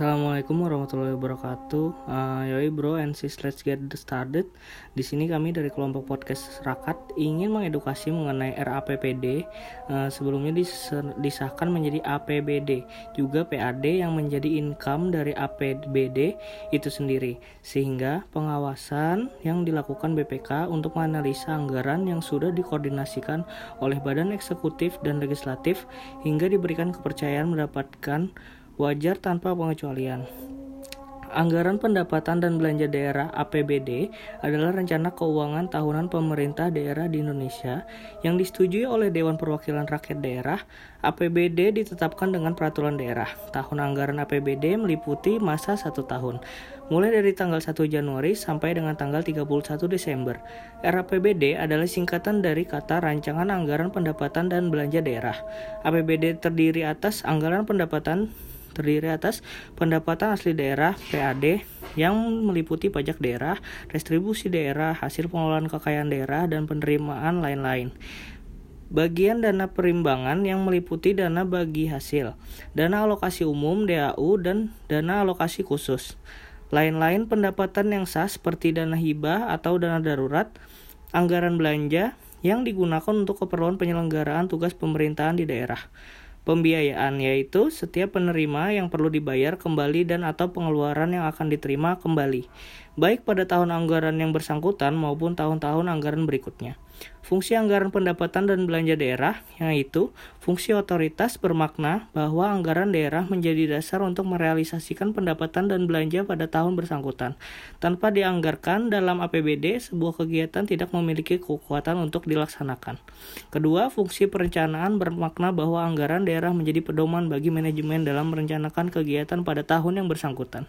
Assalamualaikum warahmatullahi wabarakatuh. Uh, yoi bro and sis, let's get started. Di sini kami dari kelompok podcast Rakat ingin mengedukasi mengenai RAPPD. Uh, sebelumnya dis disahkan menjadi APBD, juga PAD yang menjadi income dari APBD itu sendiri. Sehingga pengawasan yang dilakukan BPK untuk menganalisa anggaran yang sudah dikoordinasikan oleh badan eksekutif dan legislatif hingga diberikan kepercayaan mendapatkan wajar tanpa pengecualian. Anggaran pendapatan dan belanja daerah APBD adalah rencana keuangan tahunan pemerintah daerah di Indonesia yang disetujui oleh Dewan Perwakilan Rakyat Daerah. APBD ditetapkan dengan peraturan daerah. Tahun anggaran APBD meliputi masa satu tahun, mulai dari tanggal 1 Januari sampai dengan tanggal 31 Desember. RAPBD adalah singkatan dari kata Rancangan Anggaran Pendapatan dan Belanja Daerah. APBD terdiri atas anggaran pendapatan terdiri atas pendapatan asli daerah PAD yang meliputi pajak daerah, restribusi daerah, hasil pengelolaan kekayaan daerah, dan penerimaan lain-lain. Bagian dana perimbangan yang meliputi dana bagi hasil, dana alokasi umum DAU, dan dana alokasi khusus. Lain-lain pendapatan yang sah seperti dana hibah atau dana darurat, anggaran belanja yang digunakan untuk keperluan penyelenggaraan tugas pemerintahan di daerah. Pembiayaan yaitu setiap penerima yang perlu dibayar kembali dan atau pengeluaran yang akan diterima kembali, baik pada tahun anggaran yang bersangkutan maupun tahun-tahun anggaran berikutnya. Fungsi anggaran pendapatan dan belanja daerah, yaitu fungsi otoritas bermakna bahwa anggaran daerah menjadi dasar untuk merealisasikan pendapatan dan belanja pada tahun bersangkutan. Tanpa dianggarkan dalam APBD, sebuah kegiatan tidak memiliki kekuatan untuk dilaksanakan. Kedua, fungsi perencanaan bermakna bahwa anggaran daerah menjadi pedoman bagi manajemen dalam merencanakan kegiatan pada tahun yang bersangkutan.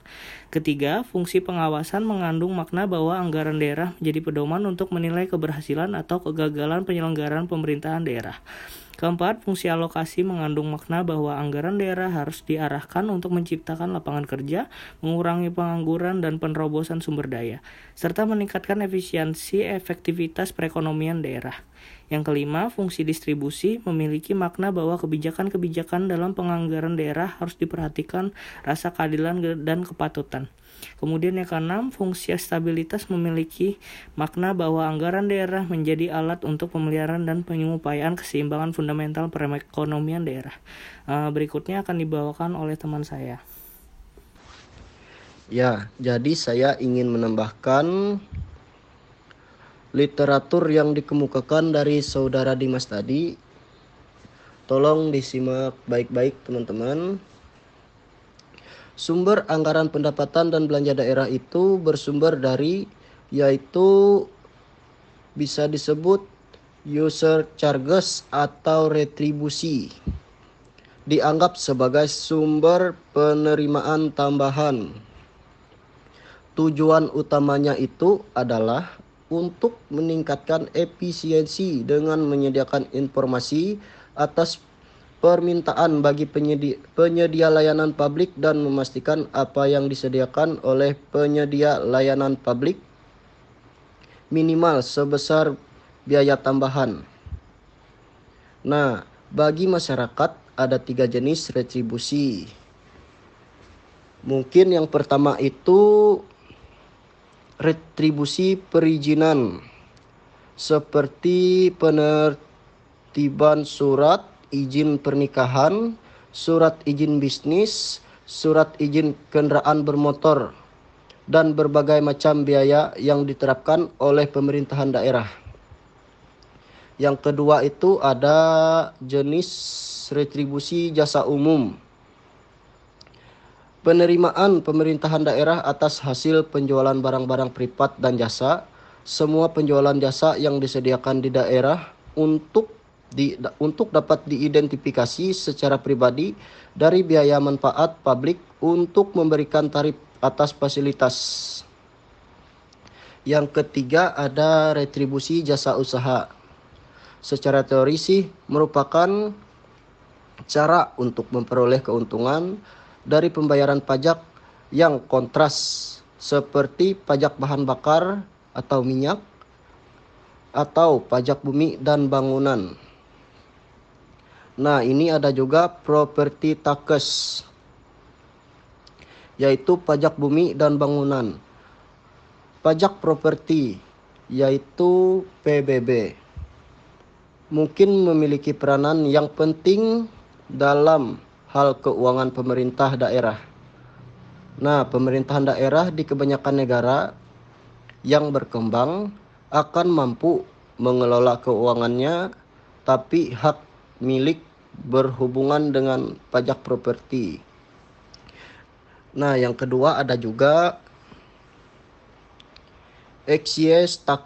Ketiga, fungsi pengawasan mengandung makna bahwa anggaran daerah menjadi pedoman untuk menilai keberhasilan atau kegagalan penyelenggaraan pemerintahan daerah. Keempat, fungsi alokasi mengandung makna bahwa anggaran daerah harus diarahkan untuk menciptakan lapangan kerja, mengurangi pengangguran dan penerobosan sumber daya, serta meningkatkan efisiensi efektivitas perekonomian daerah. Yang kelima, fungsi distribusi memiliki makna bahwa kebijakan-kebijakan dalam penganggaran daerah harus diperhatikan rasa keadilan dan kepatutan. Kemudian yang keenam, fungsi stabilitas memiliki makna bahwa anggaran daerah menjadi alat untuk pemeliharaan dan penyupayaan keseimbangan fundamental perekonomian daerah. Uh, berikutnya akan dibawakan oleh teman saya. Ya, jadi saya ingin menambahkan literatur yang dikemukakan dari saudara Dimas tadi. Tolong disimak baik-baik teman-teman. Sumber anggaran pendapatan dan belanja daerah itu bersumber dari yaitu bisa disebut user charges atau retribusi. Dianggap sebagai sumber penerimaan tambahan. Tujuan utamanya itu adalah untuk meningkatkan efisiensi dengan menyediakan informasi atas permintaan bagi penyedia, penyedia layanan publik dan memastikan apa yang disediakan oleh penyedia layanan publik minimal sebesar biaya tambahan. Nah, bagi masyarakat ada tiga jenis retribusi. Mungkin yang pertama itu retribusi perizinan seperti penertiban surat izin pernikahan, surat izin bisnis, surat izin kendaraan bermotor, dan berbagai macam biaya yang diterapkan oleh pemerintahan daerah. Yang kedua itu ada jenis retribusi jasa umum. Penerimaan pemerintahan daerah atas hasil penjualan barang-barang privat dan jasa, semua penjualan jasa yang disediakan di daerah untuk di, untuk dapat diidentifikasi secara pribadi dari biaya manfaat publik untuk memberikan tarif atas fasilitas. Yang ketiga ada retribusi jasa usaha. Secara teori sih merupakan cara untuk memperoleh keuntungan dari pembayaran pajak yang kontras seperti pajak bahan bakar atau minyak atau pajak bumi dan bangunan. Nah, ini ada juga properti tax. yaitu pajak bumi dan bangunan. Pajak properti yaitu PBB mungkin memiliki peranan yang penting dalam hal keuangan pemerintah daerah. Nah, pemerintahan daerah di kebanyakan negara yang berkembang akan mampu mengelola keuangannya, tapi hak milik berhubungan dengan pajak properti. Nah, yang kedua ada juga excise tax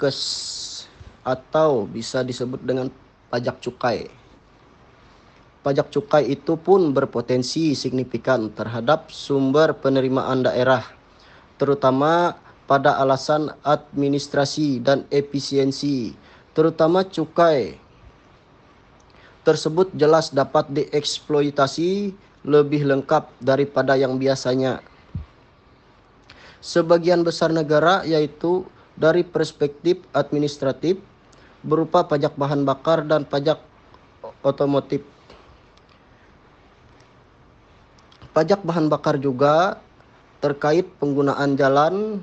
atau bisa disebut dengan pajak cukai. Pajak cukai itu pun berpotensi signifikan terhadap sumber penerimaan daerah, terutama pada alasan administrasi dan efisiensi, terutama cukai tersebut jelas dapat dieksploitasi lebih lengkap daripada yang biasanya. Sebagian besar negara yaitu dari perspektif administratif berupa pajak bahan bakar dan pajak otomotif. Pajak bahan bakar juga terkait penggunaan jalan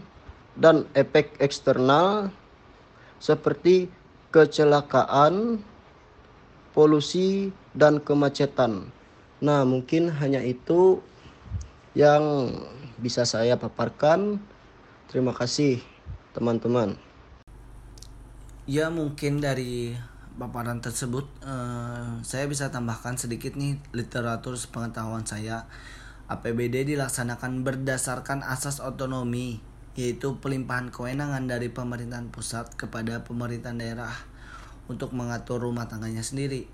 dan efek eksternal seperti kecelakaan, polusi, dan kemacetan. Nah, mungkin hanya itu yang bisa saya paparkan. Terima kasih, teman-teman. Ya mungkin dari paparan tersebut uh, saya bisa tambahkan sedikit nih literatur pengetahuan saya. APBD dilaksanakan berdasarkan asas otonomi yaitu pelimpahan kewenangan dari pemerintahan pusat kepada pemerintahan daerah untuk mengatur rumah tangganya sendiri.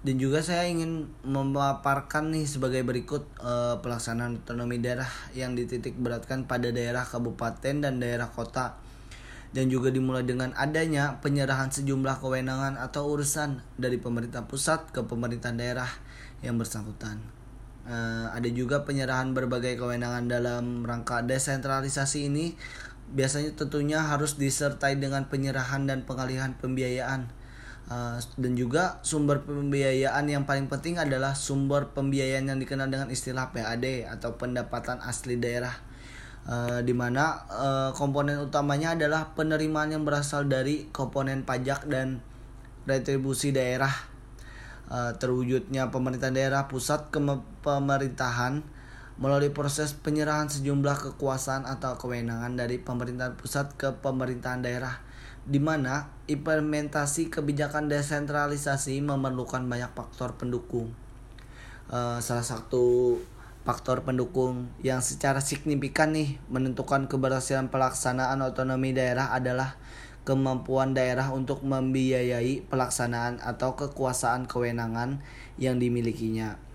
Dan juga saya ingin memaparkan nih sebagai berikut uh, pelaksanaan otonomi daerah yang dititik beratkan pada daerah kabupaten dan daerah kota dan juga dimulai dengan adanya penyerahan sejumlah kewenangan atau urusan dari pemerintah pusat ke pemerintah daerah yang bersangkutan. Uh, ada juga penyerahan berbagai kewenangan dalam rangka desentralisasi ini biasanya tentunya harus disertai dengan penyerahan dan pengalihan pembiayaan. Uh, dan juga sumber pembiayaan yang paling penting adalah sumber pembiayaan yang dikenal dengan istilah PAD atau pendapatan asli daerah. Uh, di mana uh, komponen utamanya adalah penerimaan yang berasal dari komponen pajak dan retribusi daerah. Terwujudnya pemerintah daerah pusat ke pemerintahan melalui proses penyerahan sejumlah kekuasaan atau kewenangan dari pemerintahan pusat ke pemerintahan daerah di mana implementasi kebijakan desentralisasi memerlukan banyak faktor pendukung. Uh, salah satu faktor pendukung yang secara signifikan nih menentukan keberhasilan pelaksanaan otonomi daerah adalah kemampuan daerah untuk membiayai pelaksanaan atau kekuasaan kewenangan yang dimilikinya.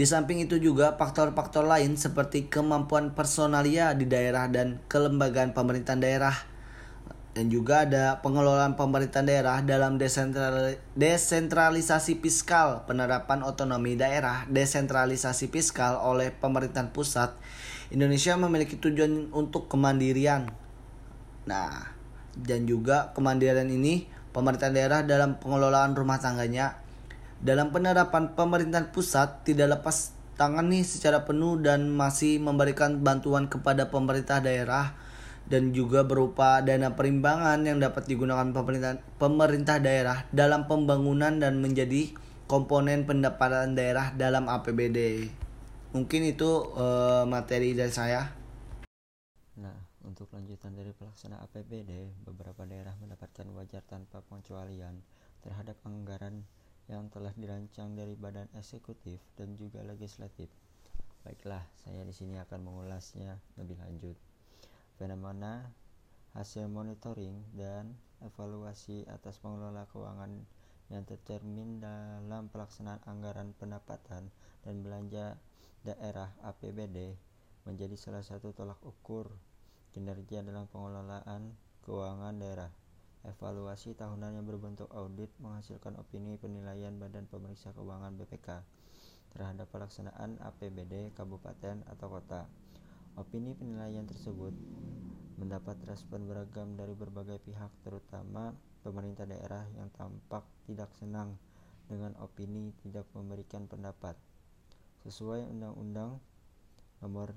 Di samping itu juga faktor-faktor lain seperti kemampuan personalia di daerah dan kelembagaan pemerintahan daerah dan juga ada pengelolaan pemerintah daerah dalam desentralisasi fiskal, penerapan otonomi daerah, desentralisasi fiskal oleh pemerintahan pusat. Indonesia memiliki tujuan untuk kemandirian. Nah, dan juga kemandirian ini pemerintah daerah dalam pengelolaan rumah tangganya dalam penerapan pemerintahan pusat tidak lepas tangan nih secara penuh dan masih memberikan bantuan kepada pemerintah daerah dan juga berupa dana perimbangan yang dapat digunakan pemerintah, pemerintah daerah dalam pembangunan dan menjadi komponen pendapatan daerah dalam APBD. Mungkin itu uh, materi dari saya. Nah, untuk lanjutan dari pelaksana APBD, beberapa daerah mendapatkan wajar tanpa pengecualian terhadap anggaran yang telah dirancang dari badan eksekutif dan juga legislatif. Baiklah, saya di sini akan mengulasnya lebih lanjut fenomena hasil monitoring dan evaluasi atas pengelola keuangan yang tercermin dalam pelaksanaan anggaran pendapatan dan belanja daerah APBD menjadi salah satu tolak ukur kinerja dalam pengelolaan keuangan daerah. Evaluasi tahunan yang berbentuk audit menghasilkan opini penilaian Badan Pemeriksa Keuangan BPK terhadap pelaksanaan APBD kabupaten atau kota. Opini penilaian tersebut mendapat respon beragam dari berbagai pihak, terutama pemerintah daerah yang tampak tidak senang dengan opini tidak memberikan pendapat. Sesuai Undang-Undang nomor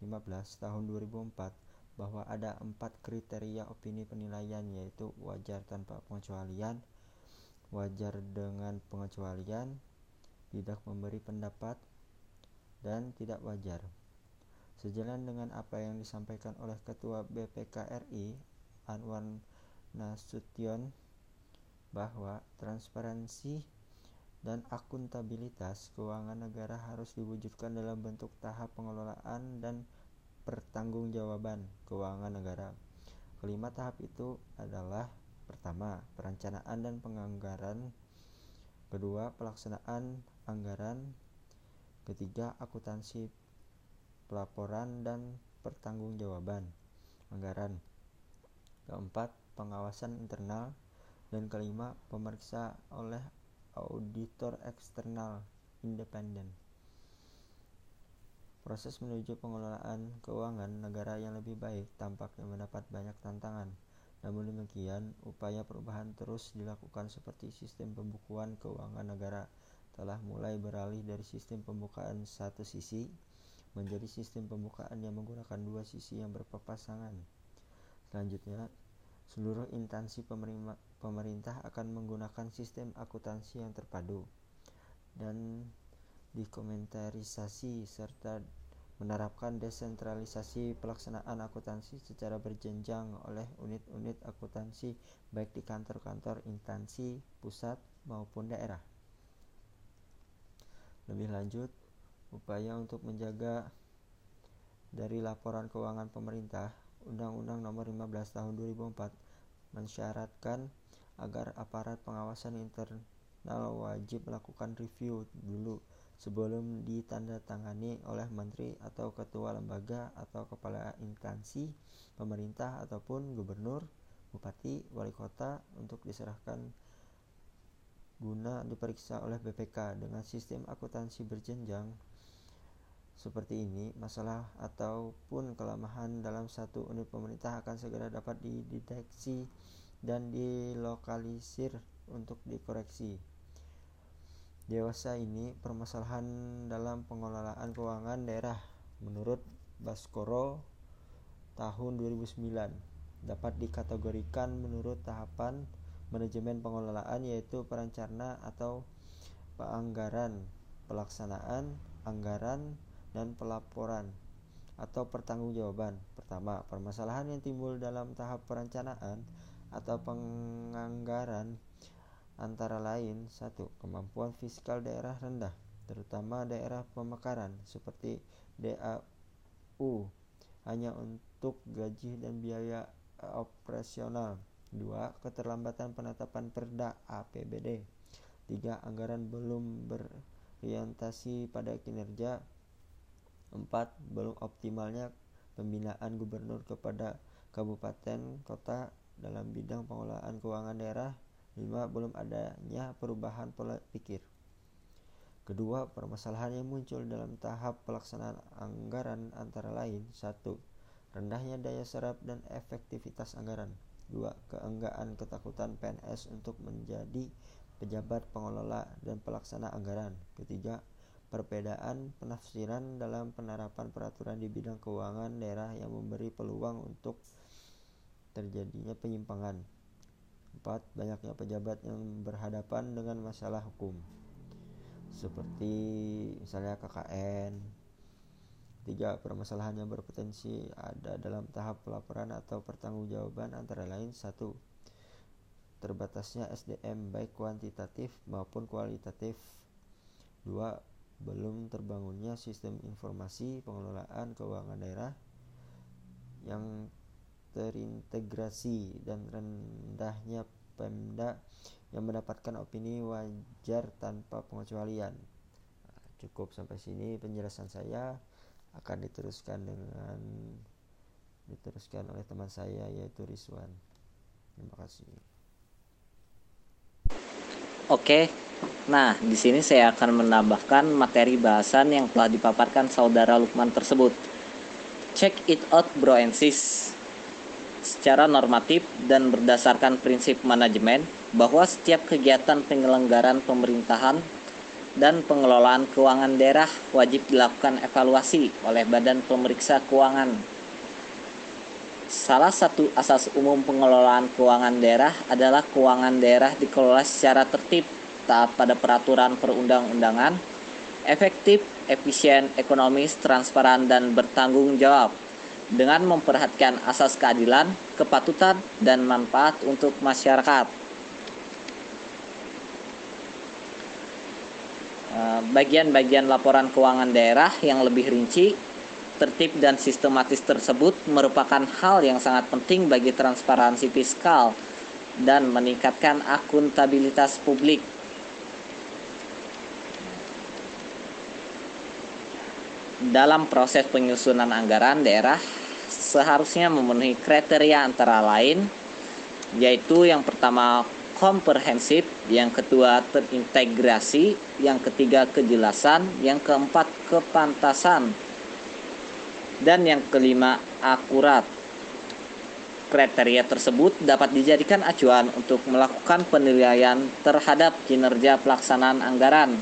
15 tahun 2004 bahwa ada empat kriteria opini penilaian yaitu wajar tanpa pengecualian, wajar dengan pengecualian, tidak memberi pendapat, dan tidak wajar. Sejalan dengan apa yang disampaikan oleh Ketua BPKRI Anwar Nasution bahwa transparansi dan akuntabilitas keuangan negara harus diwujudkan dalam bentuk tahap pengelolaan dan pertanggungjawaban keuangan negara. Kelima tahap itu adalah pertama, perencanaan dan penganggaran, kedua, pelaksanaan anggaran, ketiga, akuntansi pelaporan dan pertanggungjawaban anggaran, keempat, pengawasan internal, dan kelima, pemeriksa oleh auditor eksternal independen. Proses menuju pengelolaan keuangan negara yang lebih baik tampaknya mendapat banyak tantangan. Namun demikian, upaya perubahan terus dilakukan seperti sistem pembukuan keuangan negara telah mulai beralih dari sistem pembukaan satu sisi menjadi sistem pembukaan yang menggunakan dua sisi yang berpapasangan. Selanjutnya, seluruh instansi pemerintah akan menggunakan sistem akuntansi yang terpadu dan dikomentarisasi serta menerapkan desentralisasi pelaksanaan akuntansi secara berjenjang oleh unit-unit akuntansi baik di kantor-kantor instansi pusat maupun daerah. Lebih lanjut, upaya untuk menjaga dari laporan keuangan pemerintah, Undang-Undang Nomor 15 Tahun 2004 mensyaratkan agar aparat pengawasan internal wajib melakukan review dulu sebelum ditandatangani oleh menteri atau ketua lembaga atau kepala instansi pemerintah ataupun gubernur, bupati, wali kota untuk diserahkan guna diperiksa oleh BPK dengan sistem akuntansi berjenjang seperti ini, masalah ataupun kelemahan dalam satu unit pemerintah akan segera dapat dideteksi dan dilokalisir untuk dikoreksi. Dewasa ini permasalahan dalam pengelolaan keuangan daerah menurut Baskoro tahun 2009 dapat dikategorikan menurut tahapan manajemen pengelolaan yaitu perencana atau penganggaran, pelaksanaan, anggaran, dan pelaporan atau pertanggungjawaban. Pertama, permasalahan yang timbul dalam tahap perencanaan atau penganggaran antara lain satu kemampuan fiskal daerah rendah terutama daerah pemekaran seperti DAU hanya untuk gaji dan biaya operasional. Dua keterlambatan penetapan perda APBD tiga anggaran belum berorientasi pada kinerja. Empat belum optimalnya pembinaan gubernur kepada kabupaten kota dalam bidang pengelolaan keuangan daerah 5. Belum adanya perubahan pola pikir. Kedua, permasalahan yang muncul dalam tahap pelaksanaan anggaran antara lain 1. Rendahnya daya serap dan efektivitas anggaran 2. Keenggaan ketakutan PNS untuk menjadi pejabat pengelola dan pelaksana anggaran Ketiga, perbedaan penafsiran dalam penerapan peraturan di bidang keuangan daerah yang memberi peluang untuk terjadinya penyimpangan 4. Banyaknya pejabat yang berhadapan dengan masalah hukum seperti misalnya KKN 3. Permasalahan yang berpotensi ada dalam tahap pelaporan atau pertanggungjawaban antara lain 1. Terbatasnya SDM baik kuantitatif maupun kualitatif 2. Belum terbangunnya sistem informasi pengelolaan keuangan daerah yang terintegrasi dan rendahnya Pemda yang mendapatkan opini wajar tanpa pengecualian. Cukup sampai sini penjelasan saya akan diteruskan dengan diteruskan oleh teman saya yaitu Rizwan. Terima kasih. Oke. Nah, di sini saya akan menambahkan materi bahasan yang telah dipaparkan saudara Lukman tersebut. Check it out bro and sis secara normatif dan berdasarkan prinsip manajemen bahwa setiap kegiatan penyelenggaraan pemerintahan dan pengelolaan keuangan daerah wajib dilakukan evaluasi oleh Badan Pemeriksa Keuangan. Salah satu asas umum pengelolaan keuangan daerah adalah keuangan daerah dikelola secara tertib, taat pada peraturan perundang-undangan, efektif, efisien, ekonomis, transparan, dan bertanggung jawab dengan memperhatikan asas keadilan, kepatutan, dan manfaat untuk masyarakat. Eh, bagian-bagian laporan keuangan daerah yang lebih rinci, tertib dan sistematis tersebut merupakan hal yang sangat penting bagi transparansi fiskal dan meningkatkan akuntabilitas publik. Dalam proses penyusunan anggaran daerah seharusnya memenuhi kriteria antara lain yaitu yang pertama komprehensif, yang kedua terintegrasi, yang ketiga kejelasan, yang keempat kepantasan, dan yang kelima akurat. Kriteria tersebut dapat dijadikan acuan untuk melakukan penilaian terhadap kinerja pelaksanaan anggaran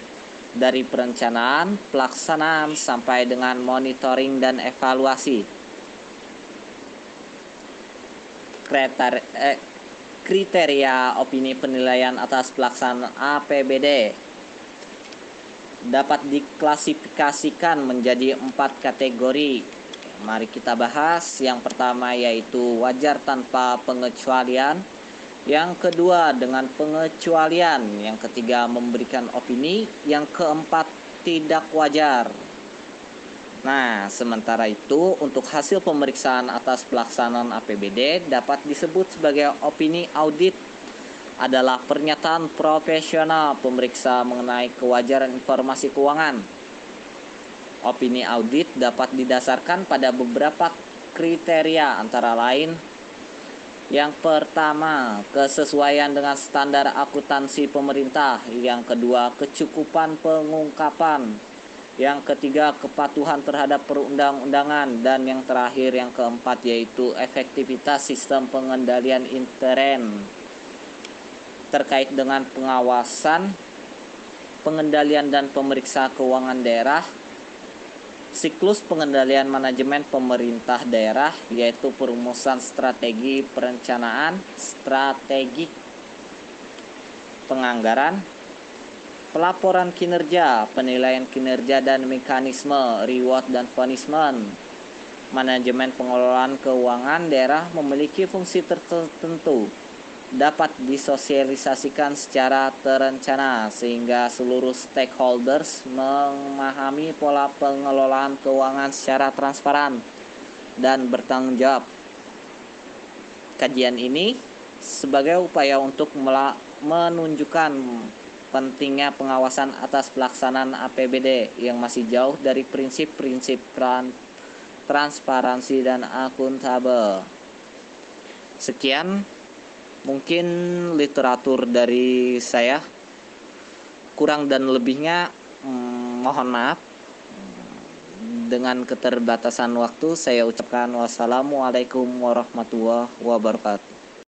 dari perencanaan, pelaksanaan sampai dengan monitoring dan evaluasi. Kriteria, eh, kriteria opini penilaian atas pelaksanaan APBD dapat diklasifikasikan menjadi empat kategori. Mari kita bahas. Yang pertama yaitu wajar tanpa pengecualian. Yang kedua dengan pengecualian. Yang ketiga memberikan opini. Yang keempat tidak wajar. Nah, sementara itu untuk hasil pemeriksaan atas pelaksanaan APBD dapat disebut sebagai opini audit adalah pernyataan profesional pemeriksa mengenai kewajaran informasi keuangan. Opini audit dapat didasarkan pada beberapa kriteria antara lain yang pertama, kesesuaian dengan standar akuntansi pemerintah. Yang kedua, kecukupan pengungkapan. Yang ketiga kepatuhan terhadap perundang-undangan. Dan yang terakhir yang keempat yaitu efektivitas sistem pengendalian intern. Terkait dengan pengawasan pengendalian dan pemeriksa keuangan daerah siklus pengendalian manajemen pemerintah daerah yaitu perumusan strategi perencanaan strategi penganggaran pelaporan kinerja, penilaian kinerja dan mekanisme reward dan punishment. Manajemen pengelolaan keuangan daerah memiliki fungsi tertentu dapat disosialisasikan secara terencana sehingga seluruh stakeholders memahami pola pengelolaan keuangan secara transparan dan bertanggung jawab. Kajian ini sebagai upaya untuk menunjukkan pentingnya pengawasan atas pelaksanaan APBD yang masih jauh dari prinsip-prinsip transparansi dan akuntabel. Sekian mungkin literatur dari saya. Kurang dan lebihnya hmm, mohon maaf. Dengan keterbatasan waktu saya ucapkan wassalamualaikum warahmatullahi wabarakatuh.